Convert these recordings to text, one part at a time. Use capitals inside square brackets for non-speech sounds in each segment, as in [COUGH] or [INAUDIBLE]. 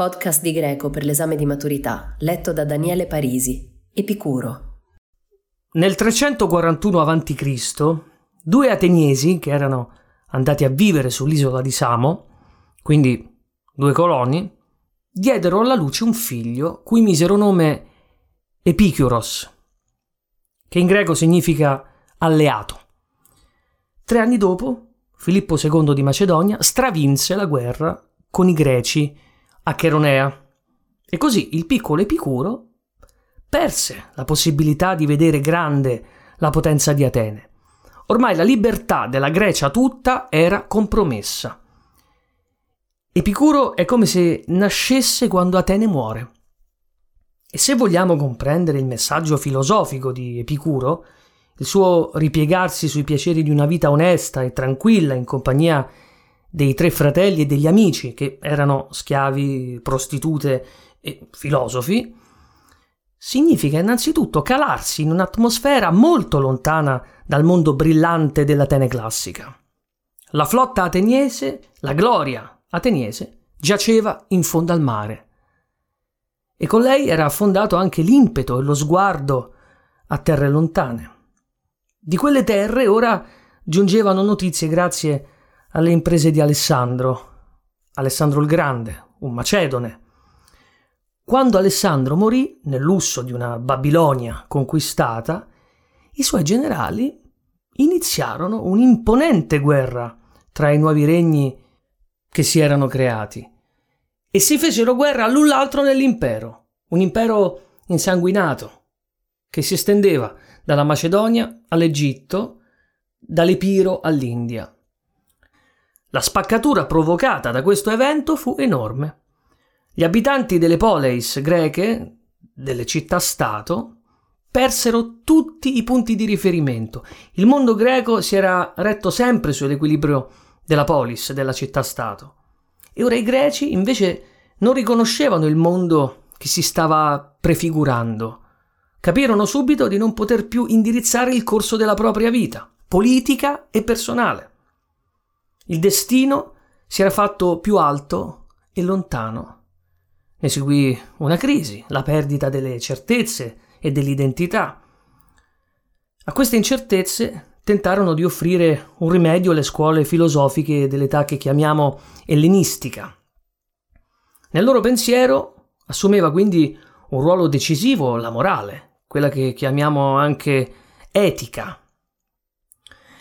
Podcast di greco per l'esame di maturità, letto da Daniele Parisi. Epicuro. Nel 341 a.C., due ateniesi che erano andati a vivere sull'isola di Samo, quindi due coloni, diedero alla luce un figlio cui misero nome Epicuros, che in greco significa alleato. Tre anni dopo, Filippo II di Macedonia stravinse la guerra con i greci a Cheronea. E così il piccolo Epicuro perse la possibilità di vedere grande la potenza di Atene. Ormai la libertà della Grecia tutta era compromessa. Epicuro è come se nascesse quando Atene muore. E se vogliamo comprendere il messaggio filosofico di Epicuro, il suo ripiegarsi sui piaceri di una vita onesta e tranquilla in compagnia dei tre fratelli e degli amici, che erano schiavi, prostitute e filosofi, significa innanzitutto calarsi in un'atmosfera molto lontana dal mondo brillante dell'Atene classica. La flotta ateniese, la gloria ateniese, giaceva in fondo al mare. E con lei era affondato anche l'impeto e lo sguardo a terre lontane. Di quelle terre ora giungevano notizie grazie a alle imprese di Alessandro, Alessandro il Grande, un macedone. Quando Alessandro morì nel lusso di una Babilonia conquistata, i suoi generali iniziarono un'imponente guerra tra i nuovi regni che si erano creati e si fecero guerra l'un l'altro nell'impero, un impero insanguinato che si estendeva dalla Macedonia all'Egitto, dall'Epiro all'India. La spaccatura provocata da questo evento fu enorme. Gli abitanti delle poleis greche, delle città-stato, persero tutti i punti di riferimento. Il mondo greco si era retto sempre sull'equilibrio della polis, della città-stato. E ora i greci invece non riconoscevano il mondo che si stava prefigurando. Capirono subito di non poter più indirizzare il corso della propria vita, politica e personale. Il destino si era fatto più alto e lontano. Ne seguì una crisi, la perdita delle certezze e dell'identità. A queste incertezze tentarono di offrire un rimedio le scuole filosofiche dell'età che chiamiamo ellenistica. Nel loro pensiero assumeva quindi un ruolo decisivo la morale, quella che chiamiamo anche etica.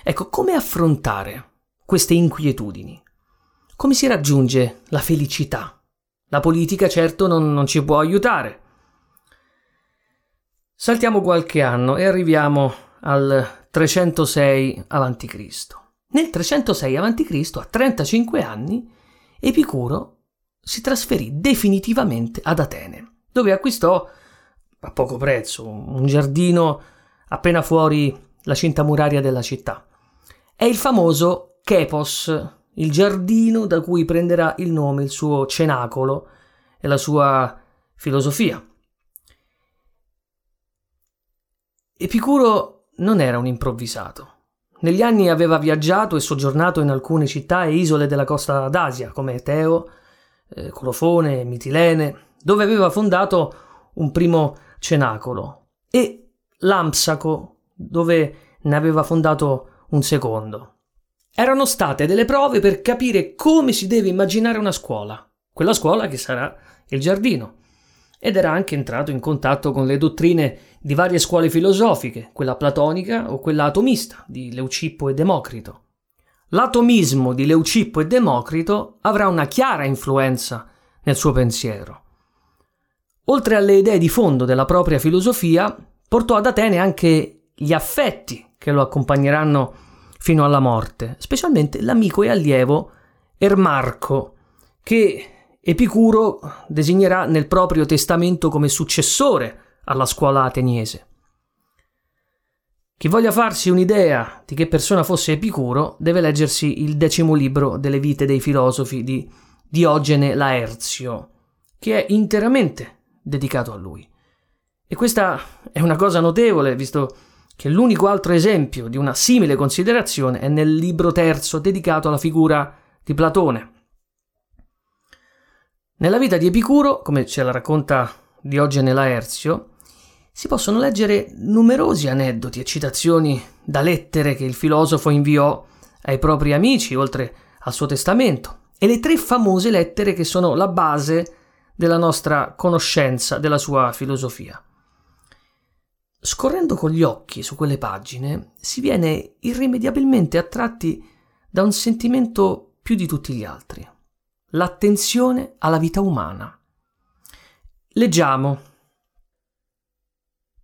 Ecco, come affrontare queste inquietudini. Come si raggiunge la felicità? La politica certo non, non ci può aiutare. Saltiamo qualche anno e arriviamo al 306 a.C. Nel 306 a.C., a 35 anni, Epicuro si trasferì definitivamente ad Atene, dove acquistò a poco prezzo un giardino appena fuori la cinta muraria della città. È il famoso Chepos, il giardino da cui prenderà il nome il suo cenacolo e la sua filosofia. Epicuro non era un improvvisato. Negli anni aveva viaggiato e soggiornato in alcune città e isole della costa d'Asia, come Teo, eh, Colofone, Mitilene, dove aveva fondato un primo cenacolo, e Lampsaco, dove ne aveva fondato un secondo. Erano state delle prove per capire come si deve immaginare una scuola, quella scuola che sarà il giardino. Ed era anche entrato in contatto con le dottrine di varie scuole filosofiche, quella platonica o quella atomista di Leucippo e Democrito. L'atomismo di Leucippo e Democrito avrà una chiara influenza nel suo pensiero. Oltre alle idee di fondo della propria filosofia, portò ad Atene anche gli affetti che lo accompagneranno fino alla morte, specialmente l'amico e allievo Ermarco, che Epicuro designerà nel proprio testamento come successore alla scuola ateniese. Chi voglia farsi un'idea di che persona fosse Epicuro deve leggersi il decimo libro delle vite dei filosofi di Diogene Laerzio, che è interamente dedicato a lui. E questa è una cosa notevole, visto che l'unico altro esempio di una simile considerazione è nel libro terzo dedicato alla figura di Platone. Nella vita di Epicuro, come ce la racconta Diogene Laerzio, si possono leggere numerosi aneddoti e citazioni da lettere che il filosofo inviò ai propri amici, oltre al suo testamento, e le tre famose lettere che sono la base della nostra conoscenza della sua filosofia. Scorrendo con gli occhi su quelle pagine, si viene irrimediabilmente attratti da un sentimento più di tutti gli altri, l'attenzione alla vita umana. Leggiamo.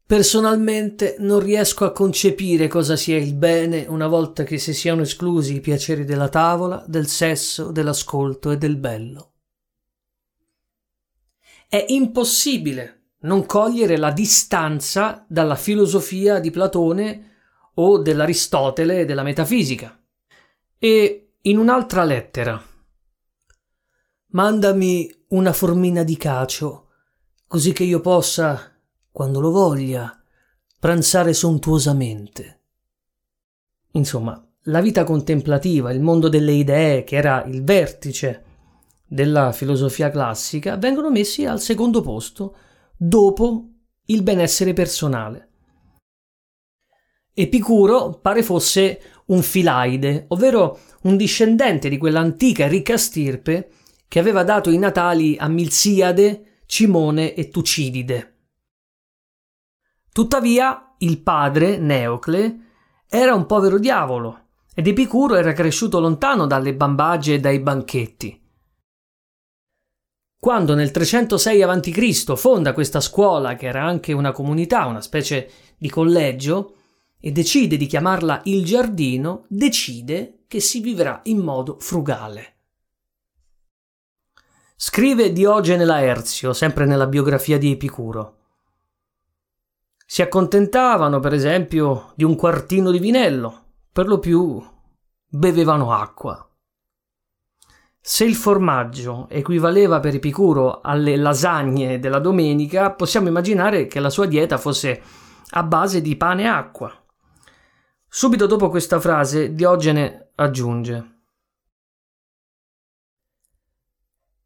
Personalmente non riesco a concepire cosa sia il bene una volta che si siano esclusi i piaceri della tavola, del sesso, dell'ascolto e del bello. È impossibile non cogliere la distanza dalla filosofia di Platone o dell'Aristotele e della metafisica. E in un'altra lettera. Mandami una formina di cacio, così che io possa, quando lo voglia, pranzare sontuosamente. Insomma, la vita contemplativa, il mondo delle idee, che era il vertice della filosofia classica, vengono messi al secondo posto dopo il benessere personale. Epicuro pare fosse un filaide, ovvero un discendente di quell'antica ricca stirpe che aveva dato i natali a Milziade, Cimone e Tucidide. Tuttavia, il padre, Neocle, era un povero diavolo ed Epicuro era cresciuto lontano dalle bambagie e dai banchetti. Quando nel 306 a.C. fonda questa scuola, che era anche una comunità, una specie di collegio, e decide di chiamarla il giardino, decide che si vivrà in modo frugale. Scrive Diogene Laerzio, sempre nella biografia di Epicuro. Si accontentavano, per esempio, di un quartino di vinello, per lo più bevevano acqua. Se il formaggio equivaleva per Epicuro alle lasagne della domenica, possiamo immaginare che la sua dieta fosse a base di pane e acqua. Subito dopo questa frase Diogene aggiunge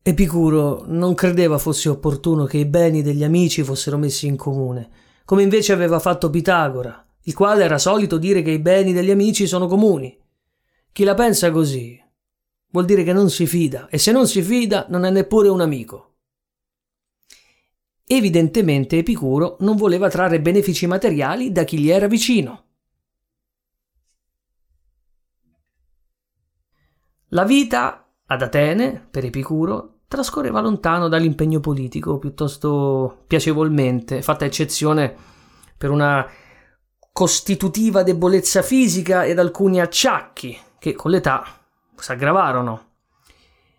Epicuro non credeva fosse opportuno che i beni degli amici fossero messi in comune, come invece aveva fatto Pitagora, il quale era solito dire che i beni degli amici sono comuni. Chi la pensa così vuol dire che non si fida e se non si fida non è neppure un amico. Evidentemente Epicuro non voleva trarre benefici materiali da chi gli era vicino. La vita ad Atene, per Epicuro, trascorreva lontano dall'impegno politico, piuttosto piacevolmente, fatta eccezione per una costitutiva debolezza fisica ed alcuni acciacchi che con l'età si aggravarono.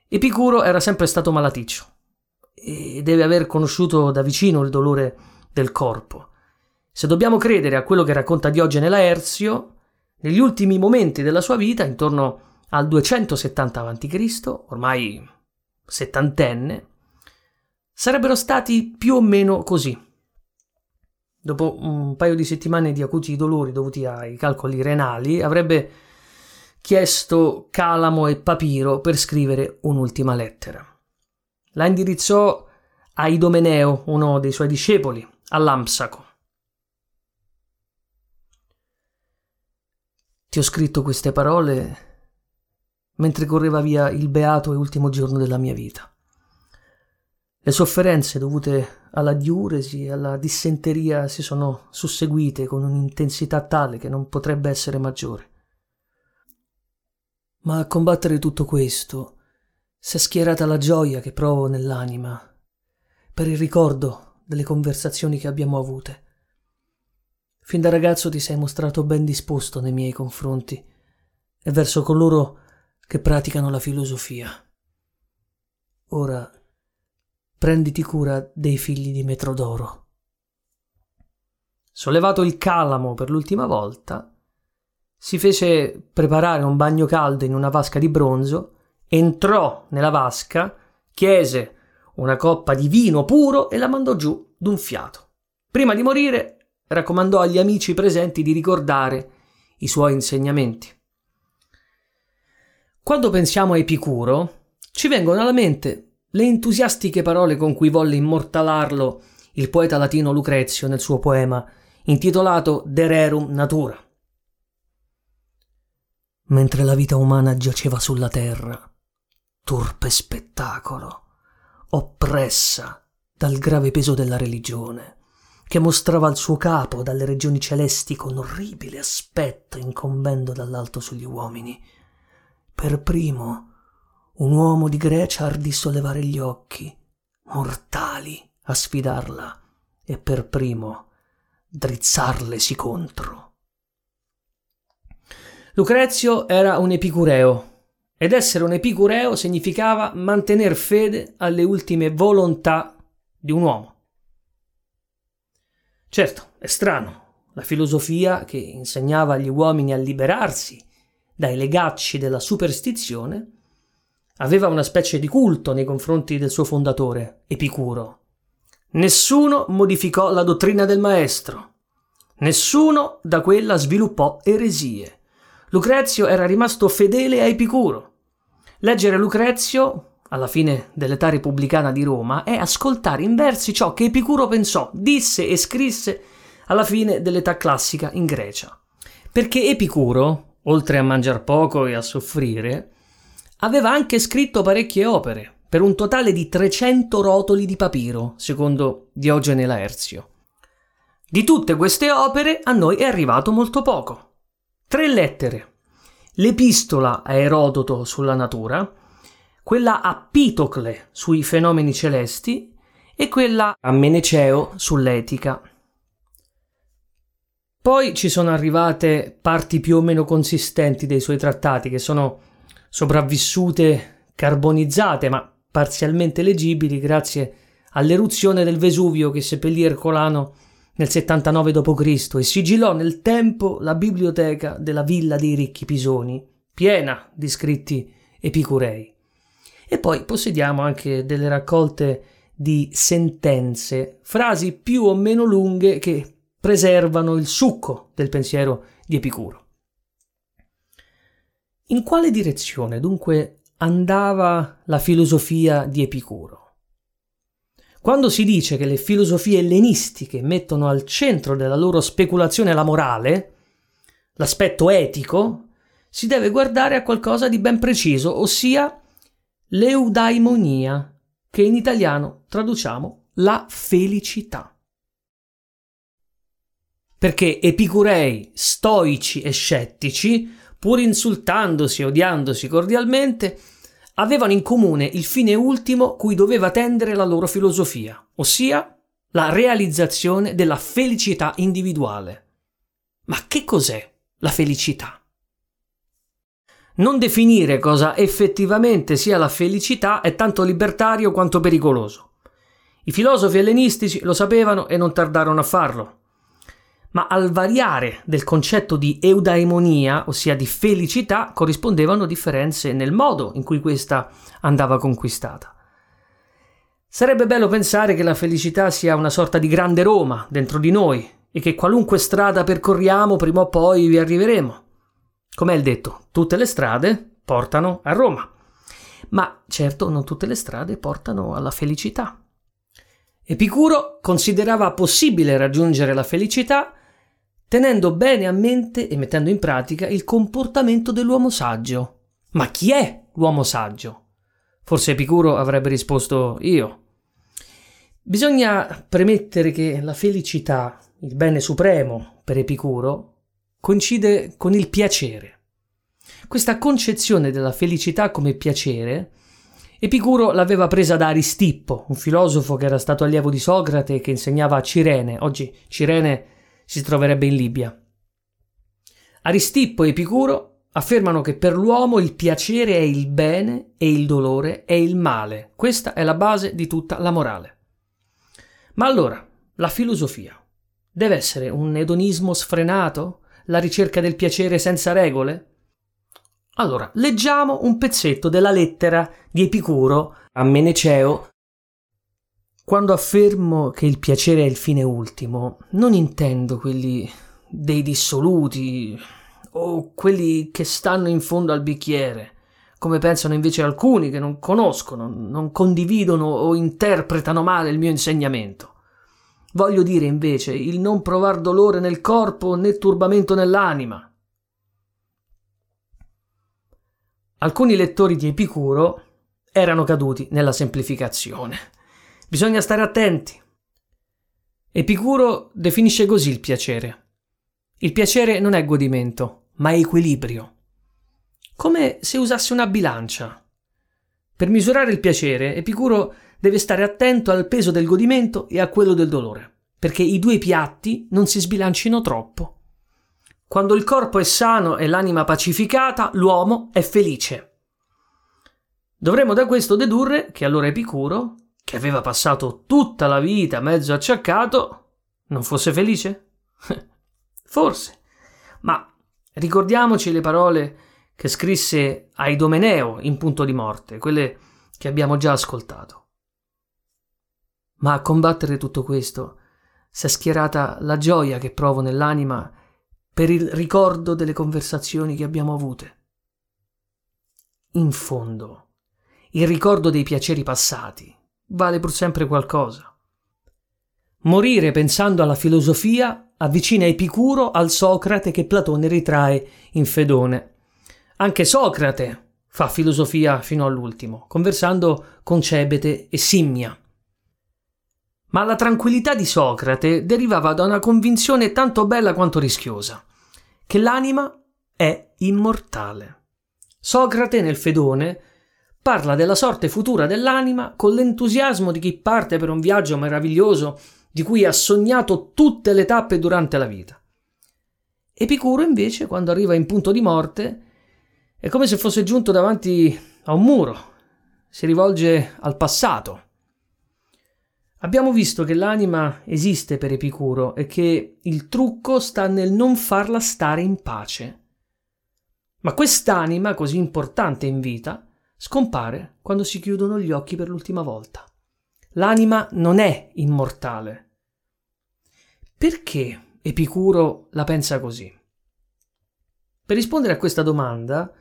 Epicuro era sempre stato malaticcio e deve aver conosciuto da vicino il dolore del corpo. Se dobbiamo credere a quello che racconta Diogene Laerzio, negli ultimi momenti della sua vita, intorno al 270 a.C., ormai settantenne, sarebbero stati più o meno così. Dopo un paio di settimane di acuti dolori dovuti ai calcoli renali, avrebbe chiesto calamo e papiro per scrivere un'ultima lettera. La indirizzò a Idomeneo, uno dei suoi discepoli, a Lampsaco. Ti ho scritto queste parole mentre correva via il beato e ultimo giorno della mia vita. Le sofferenze dovute alla diuresi e alla dissenteria si sono susseguite con un'intensità tale che non potrebbe essere maggiore. Ma a combattere tutto questo si è schierata la gioia che provo nell'anima per il ricordo delle conversazioni che abbiamo avute. Fin da ragazzo ti sei mostrato ben disposto nei miei confronti e verso coloro che praticano la filosofia. Ora prenditi cura dei figli di Metrodoro. Sollevato il calamo per l'ultima volta, si fece preparare un bagno caldo in una vasca di bronzo, entrò nella vasca, chiese una coppa di vino puro e la mandò giù d'un fiato. Prima di morire, raccomandò agli amici presenti di ricordare i suoi insegnamenti. Quando pensiamo a Epicuro, ci vengono alla mente le entusiastiche parole con cui volle immortalarlo il poeta latino Lucrezio nel suo poema intitolato De Rerum Natura. Mentre la vita umana giaceva sulla terra, turpe spettacolo, oppressa dal grave peso della religione, che mostrava il suo capo dalle regioni celesti con orribile aspetto incombendo dall'alto sugli uomini, per primo, un uomo di Grecia ardì sollevare gli occhi, mortali, a sfidarla, e per primo drizzarlesi contro. Lucrezio era un epicureo, ed essere un epicureo significava mantener fede alle ultime volontà di un uomo. Certo, è strano, la filosofia che insegnava agli uomini a liberarsi dai legacci della superstizione, aveva una specie di culto nei confronti del suo fondatore, Epicuro. Nessuno modificò la dottrina del maestro. Nessuno da quella sviluppò eresie. Lucrezio era rimasto fedele a Epicuro. Leggere Lucrezio, alla fine dell'età repubblicana di Roma, è ascoltare in versi ciò che Epicuro pensò, disse e scrisse alla fine dell'età classica in Grecia. Perché Epicuro, oltre a mangiar poco e a soffrire, aveva anche scritto parecchie opere, per un totale di 300 rotoli di papiro, secondo Diogene Laerzio. Di tutte queste opere a noi è arrivato molto poco. Tre lettere. L'epistola a Erodoto sulla natura, quella a Pitocle sui fenomeni celesti e quella a Meneceo sull'etica. Poi ci sono arrivate parti più o meno consistenti dei suoi trattati che sono sopravvissute carbonizzate ma parzialmente leggibili grazie all'eruzione del Vesuvio che seppellì Ercolano nel 79 d.C. e sigillò nel tempo la biblioteca della Villa dei Ricchi Pisoni, piena di scritti epicurei. E poi possediamo anche delle raccolte di sentenze, frasi più o meno lunghe che preservano il succo del pensiero di Epicuro. In quale direzione dunque andava la filosofia di Epicuro? Quando si dice che le filosofie ellenistiche mettono al centro della loro speculazione la morale, l'aspetto etico, si deve guardare a qualcosa di ben preciso, ossia l'eudaimonia, che in italiano traduciamo la felicità. Perché epicurei, stoici e scettici, pur insultandosi e odiandosi cordialmente, avevano in comune il fine ultimo cui doveva tendere la loro filosofia, ossia la realizzazione della felicità individuale. Ma che cos'è la felicità? Non definire cosa effettivamente sia la felicità è tanto libertario quanto pericoloso. I filosofi ellenistici lo sapevano e non tardarono a farlo ma al variare del concetto di eudaimonia, ossia di felicità, corrispondevano differenze nel modo in cui questa andava conquistata. Sarebbe bello pensare che la felicità sia una sorta di grande Roma dentro di noi e che qualunque strada percorriamo prima o poi vi arriveremo. Com'è il detto, tutte le strade portano a Roma. Ma certo non tutte le strade portano alla felicità. Epicuro considerava possibile raggiungere la felicità tenendo bene a mente e mettendo in pratica il comportamento dell'uomo saggio. Ma chi è l'uomo saggio? Forse Epicuro avrebbe risposto io. Bisogna premettere che la felicità, il bene supremo per Epicuro, coincide con il piacere. Questa concezione della felicità come piacere Epicuro l'aveva presa da Aristippo, un filosofo che era stato allievo di Socrate e che insegnava a Cirene. Oggi Cirene si troverebbe in Libia. Aristippo e Epicuro affermano che per l'uomo il piacere è il bene e il dolore è il male. Questa è la base di tutta la morale. Ma allora, la filosofia deve essere un edonismo sfrenato? La ricerca del piacere senza regole? Allora, leggiamo un pezzetto della lettera di Epicuro a Meneceo. Quando affermo che il piacere è il fine ultimo, non intendo quelli dei dissoluti o quelli che stanno in fondo al bicchiere, come pensano invece alcuni che non conoscono, non condividono o interpretano male il mio insegnamento. Voglio dire invece il non provar dolore nel corpo né turbamento nell'anima. Alcuni lettori di Epicuro erano caduti nella semplificazione. Bisogna stare attenti. Epicuro definisce così il piacere. Il piacere non è godimento, ma è equilibrio. Come se usasse una bilancia. Per misurare il piacere, Epicuro deve stare attento al peso del godimento e a quello del dolore, perché i due piatti non si sbilancino troppo. Quando il corpo è sano e l'anima pacificata, l'uomo è felice. Dovremmo da questo dedurre che allora Epicuro, che aveva passato tutta la vita mezzo acciaccato, non fosse felice? [LAUGHS] Forse. Ma ricordiamoci le parole che scrisse a Idomeneo in punto di morte, quelle che abbiamo già ascoltato. Ma a combattere tutto questo si è schierata la gioia che provo nell'anima per il ricordo delle conversazioni che abbiamo avute. In fondo, il ricordo dei piaceri passati vale pur sempre qualcosa. Morire pensando alla filosofia avvicina Epicuro al Socrate che Platone ritrae in Fedone. Anche Socrate fa filosofia fino all'ultimo, conversando con Cebete e Simmia. Ma la tranquillità di Socrate derivava da una convinzione tanto bella quanto rischiosa, che l'anima è immortale. Socrate nel Fedone parla della sorte futura dell'anima con l'entusiasmo di chi parte per un viaggio meraviglioso di cui ha sognato tutte le tappe durante la vita. Epicuro invece, quando arriva in punto di morte, è come se fosse giunto davanti a un muro, si rivolge al passato Abbiamo visto che l'anima esiste per Epicuro e che il trucco sta nel non farla stare in pace. Ma quest'anima, così importante in vita, scompare quando si chiudono gli occhi per l'ultima volta. L'anima non è immortale. Perché Epicuro la pensa così? Per rispondere a questa domanda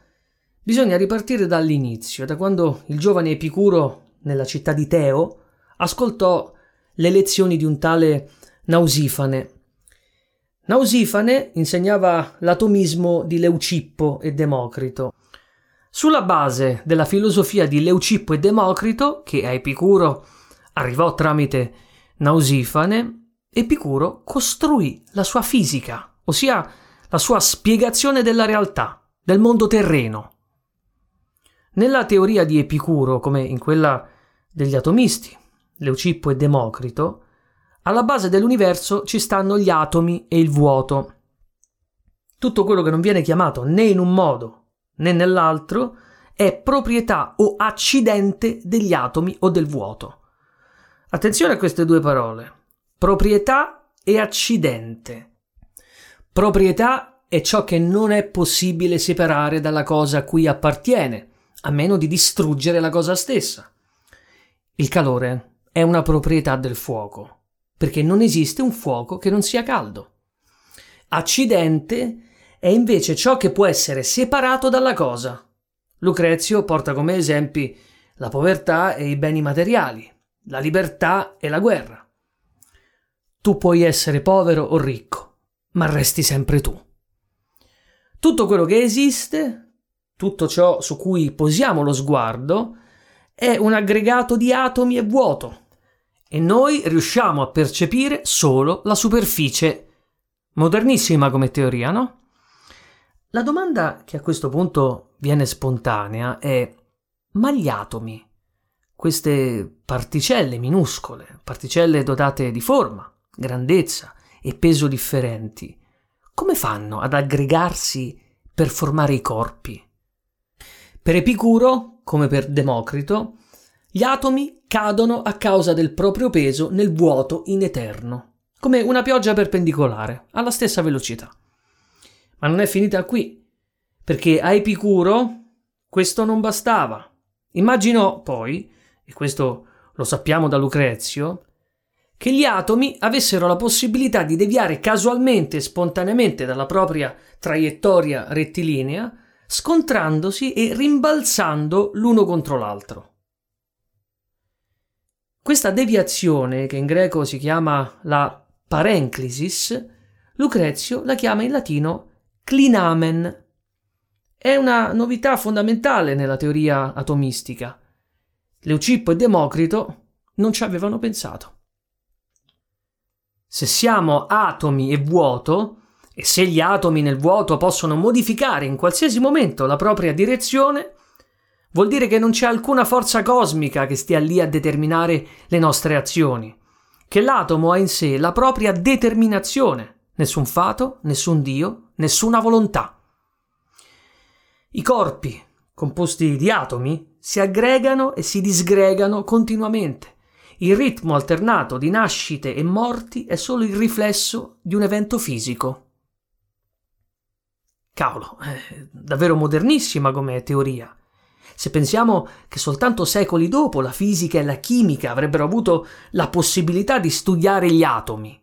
bisogna ripartire dall'inizio, da quando il giovane Epicuro, nella città di Teo, ascoltò le lezioni di un tale Nausifane. Nausifane insegnava l'atomismo di Leucippo e Democrito. Sulla base della filosofia di Leucippo e Democrito, che a Epicuro arrivò tramite Nausifane, Epicuro costruì la sua fisica, ossia la sua spiegazione della realtà, del mondo terreno. Nella teoria di Epicuro, come in quella degli atomisti, Leucippo e Democrito, alla base dell'universo ci stanno gli atomi e il vuoto. Tutto quello che non viene chiamato né in un modo né nell'altro è proprietà o accidente degli atomi o del vuoto. Attenzione a queste due parole. Proprietà e accidente. Proprietà è ciò che non è possibile separare dalla cosa a cui appartiene, a meno di distruggere la cosa stessa. Il calore è una proprietà del fuoco, perché non esiste un fuoco che non sia caldo. Accidente è invece ciò che può essere separato dalla cosa. Lucrezio porta come esempi la povertà e i beni materiali, la libertà e la guerra. Tu puoi essere povero o ricco, ma resti sempre tu. Tutto quello che esiste, tutto ciò su cui posiamo lo sguardo, è un aggregato di atomi e vuoto e noi riusciamo a percepire solo la superficie. Modernissima come teoria, no? La domanda che a questo punto viene spontanea è ma gli atomi, queste particelle minuscole, particelle dotate di forma, grandezza e peso differenti, come fanno ad aggregarsi per formare i corpi. Per Epicuro, come per Democrito, gli atomi cadono a causa del proprio peso nel vuoto in eterno, come una pioggia perpendicolare, alla stessa velocità. Ma non è finita qui, perché a Epicuro questo non bastava. Immaginò poi, e questo lo sappiamo da Lucrezio, che gli atomi avessero la possibilità di deviare casualmente e spontaneamente dalla propria traiettoria rettilinea, scontrandosi e rimbalzando l'uno contro l'altro. Questa deviazione, che in greco si chiama la parenclisis, Lucrezio la chiama in latino clinamen. È una novità fondamentale nella teoria atomistica. Leucippo e Democrito non ci avevano pensato. Se siamo atomi e vuoto, e se gli atomi nel vuoto possono modificare in qualsiasi momento la propria direzione, vuol dire che non c'è alcuna forza cosmica che stia lì a determinare le nostre azioni, che l'atomo ha in sé la propria determinazione, nessun fato, nessun Dio, nessuna volontà. I corpi, composti di atomi, si aggregano e si disgregano continuamente il ritmo alternato di nascite e morti è solo il riflesso di un evento fisico. Cavolo, è davvero modernissima come teoria. Se pensiamo che soltanto secoli dopo la fisica e la chimica avrebbero avuto la possibilità di studiare gli atomi.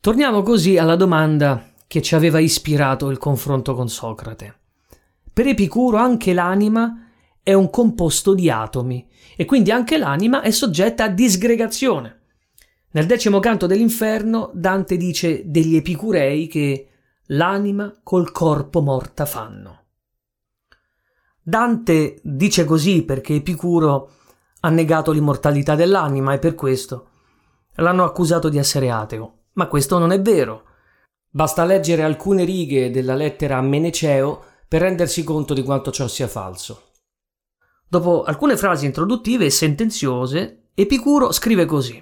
Torniamo così alla domanda che ci aveva ispirato il confronto con Socrate. Per Epicuro anche l'anima è un composto di atomi e quindi anche l'anima è soggetta a disgregazione. Nel decimo canto dell'inferno Dante dice degli epicurei che l'anima col corpo morta fanno. Dante dice così perché Epicuro ha negato l'immortalità dell'anima e per questo l'hanno accusato di essere ateo. Ma questo non è vero. Basta leggere alcune righe della lettera a Meneceo per rendersi conto di quanto ciò sia falso. Dopo alcune frasi introduttive e sentenziose, Epicuro scrive così.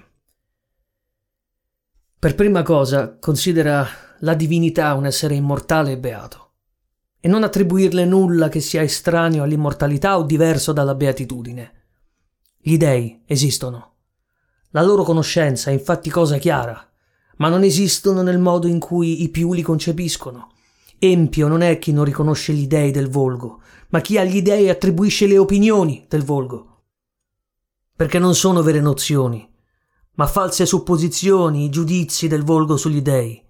Per prima cosa, considera la divinità un essere immortale e beato, e non attribuirle nulla che sia estraneo all'immortalità o diverso dalla beatitudine. Gli dei esistono. La loro conoscenza è infatti cosa chiara, ma non esistono nel modo in cui i più li concepiscono. Empio non è chi non riconosce gli dei del volgo, ma chi agli dei attribuisce le opinioni del volgo. Perché non sono vere nozioni, ma false supposizioni, giudizi del volgo sugli dei.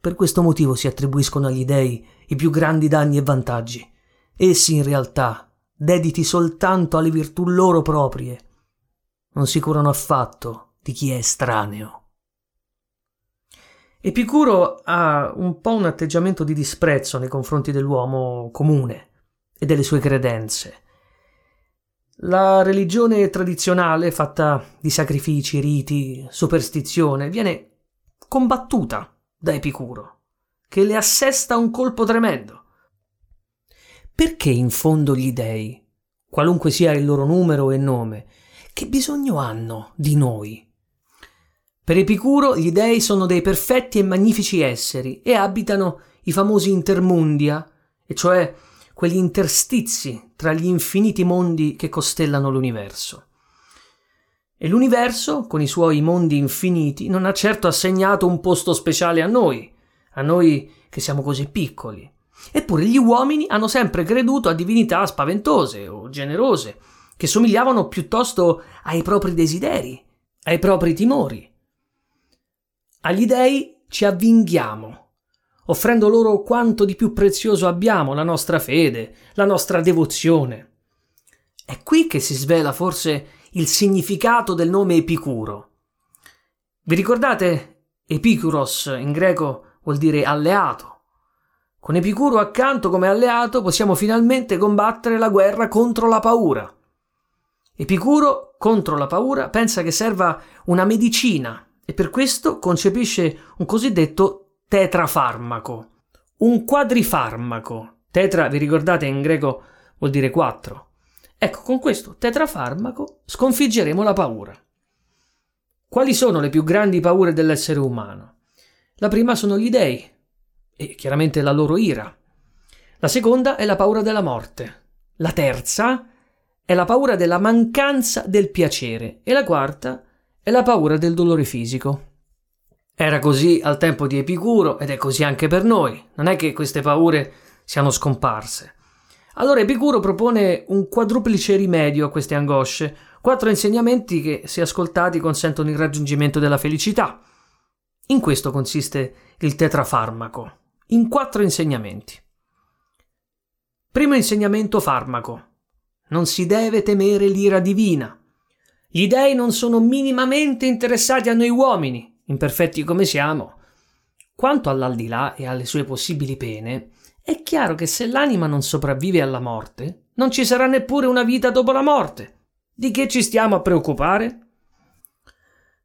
Per questo motivo si attribuiscono agli dei i più grandi danni e vantaggi. Essi in realtà, dediti soltanto alle virtù loro proprie, non si curano affatto di chi è estraneo. Epicuro ha un po' un atteggiamento di disprezzo nei confronti dell'uomo comune e delle sue credenze. La religione tradizionale, fatta di sacrifici, riti, superstizione, viene combattuta da Epicuro, che le assesta un colpo tremendo. Perché in fondo gli dei, qualunque sia il loro numero e nome, che bisogno hanno di noi? Per Epicuro gli dei sono dei perfetti e magnifici esseri e abitano i famosi intermundia, e cioè quegli interstizi tra gli infiniti mondi che costellano l'universo. E l'universo, con i suoi mondi infiniti, non ha certo assegnato un posto speciale a noi, a noi che siamo così piccoli. Eppure gli uomini hanno sempre creduto a divinità spaventose o generose, che somigliavano piuttosto ai propri desideri, ai propri timori. Agli dei ci avvinghiamo, offrendo loro quanto di più prezioso abbiamo, la nostra fede, la nostra devozione. È qui che si svela forse il significato del nome Epicuro. Vi ricordate? Epicuros in greco vuol dire alleato. Con Epicuro accanto come alleato possiamo finalmente combattere la guerra contro la paura. Epicuro contro la paura pensa che serva una medicina e per questo concepisce un cosiddetto tetrafarmaco, un quadrifarmaco. Tetra, vi ricordate, in greco vuol dire quattro. Ecco, con questo tetrafarmaco sconfiggeremo la paura. Quali sono le più grandi paure dell'essere umano? La prima sono gli dei, e chiaramente la loro ira. La seconda è la paura della morte. La terza è la paura della mancanza del piacere. E la quarta è la paura del dolore fisico. Era così al tempo di Epicuro ed è così anche per noi. Non è che queste paure siano scomparse. Allora Epicuro propone un quadruplice rimedio a queste angosce, quattro insegnamenti che, se ascoltati, consentono il raggiungimento della felicità. In questo consiste il tetrafarmaco, in quattro insegnamenti. Primo insegnamento farmaco. Non si deve temere l'ira divina. Gli dei non sono minimamente interessati a noi uomini, imperfetti come siamo. Quanto all'aldilà e alle sue possibili pene, è chiaro che se l'anima non sopravvive alla morte, non ci sarà neppure una vita dopo la morte. Di che ci stiamo a preoccupare?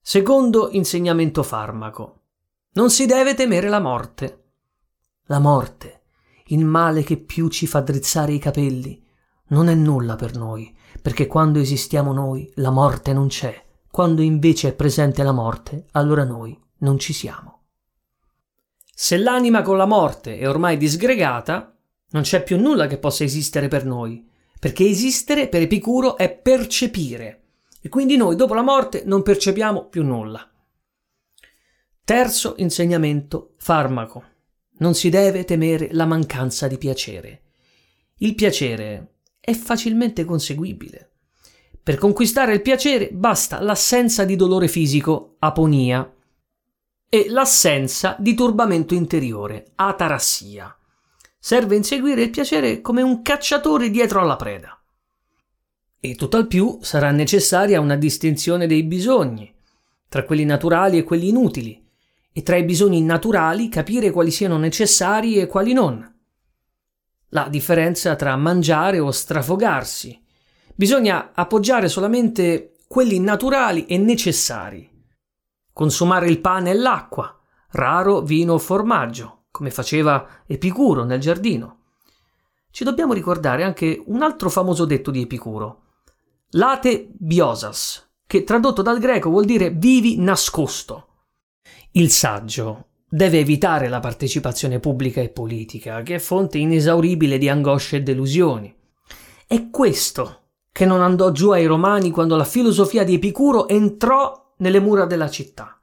Secondo insegnamento farmaco. Non si deve temere la morte. La morte, il male che più ci fa drizzare i capelli, non è nulla per noi, perché quando esistiamo noi la morte non c'è. Quando invece è presente la morte, allora noi non ci siamo. Se l'anima con la morte è ormai disgregata, non c'è più nulla che possa esistere per noi, perché esistere per Epicuro è percepire, e quindi noi dopo la morte non percepiamo più nulla. Terzo insegnamento farmaco. Non si deve temere la mancanza di piacere. Il piacere è facilmente conseguibile. Per conquistare il piacere basta l'assenza di dolore fisico, aponia, e l'assenza di turbamento interiore, atarassia. Serve inseguire il piacere come un cacciatore dietro alla preda. E tutt'al più sarà necessaria una distinzione dei bisogni, tra quelli naturali e quelli inutili, e tra i bisogni naturali capire quali siano necessari e quali non. La differenza tra mangiare o strafogarsi. Bisogna appoggiare solamente quelli naturali e necessari consumare il pane e l'acqua, raro vino o formaggio, come faceva Epicuro nel giardino. Ci dobbiamo ricordare anche un altro famoso detto di Epicuro, late biosas, che tradotto dal greco vuol dire vivi nascosto. Il saggio deve evitare la partecipazione pubblica e politica, che è fonte inesauribile di angosce e delusioni. È questo che non andò giù ai romani quando la filosofia di Epicuro entrò nelle mura della città.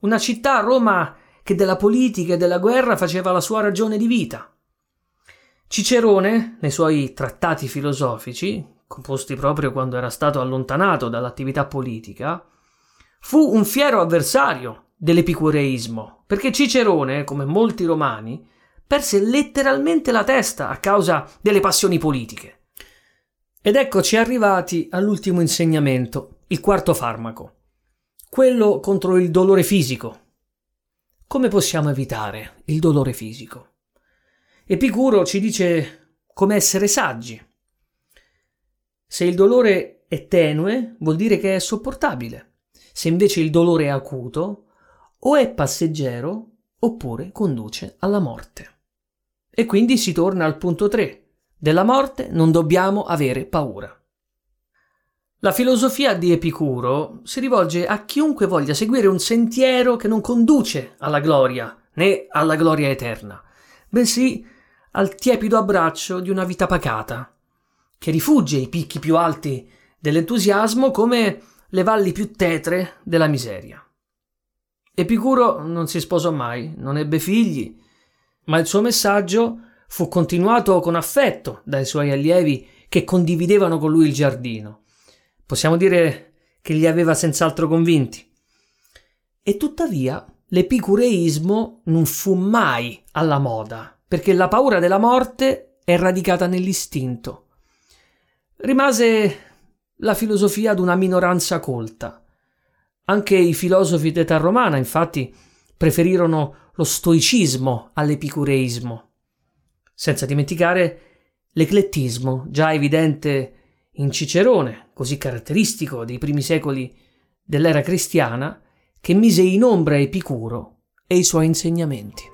Una città, Roma, che della politica e della guerra faceva la sua ragione di vita. Cicerone, nei suoi trattati filosofici, composti proprio quando era stato allontanato dall'attività politica, fu un fiero avversario dell'epicureismo, perché Cicerone, come molti romani, perse letteralmente la testa a causa delle passioni politiche. Ed eccoci arrivati all'ultimo insegnamento, il quarto farmaco, quello contro il dolore fisico. Come possiamo evitare il dolore fisico? Epicuro ci dice come essere saggi. Se il dolore è tenue, vuol dire che è sopportabile. Se invece il dolore è acuto, o è passeggero oppure conduce alla morte. E quindi si torna al punto 3. Della morte non dobbiamo avere paura. La filosofia di Epicuro si rivolge a chiunque voglia seguire un sentiero che non conduce alla gloria, né alla gloria eterna, bensì al tiepido abbraccio di una vita pacata, che rifugge i picchi più alti dell'entusiasmo come le valli più tetre della miseria. Epicuro non si sposò mai, non ebbe figli, ma il suo messaggio fu continuato con affetto dai suoi allievi che condividevano con lui il giardino Possiamo dire che li aveva senz'altro convinti. E tuttavia l'epicureismo non fu mai alla moda, perché la paura della morte è radicata nell'istinto. Rimase la filosofia ad una minoranza colta. Anche i filosofi d'età romana, infatti, preferirono lo stoicismo all'epicureismo, senza dimenticare l'eclettismo, già evidente in Cicerone, così caratteristico dei primi secoli dell'era cristiana, che mise in ombra Epicuro e i suoi insegnamenti.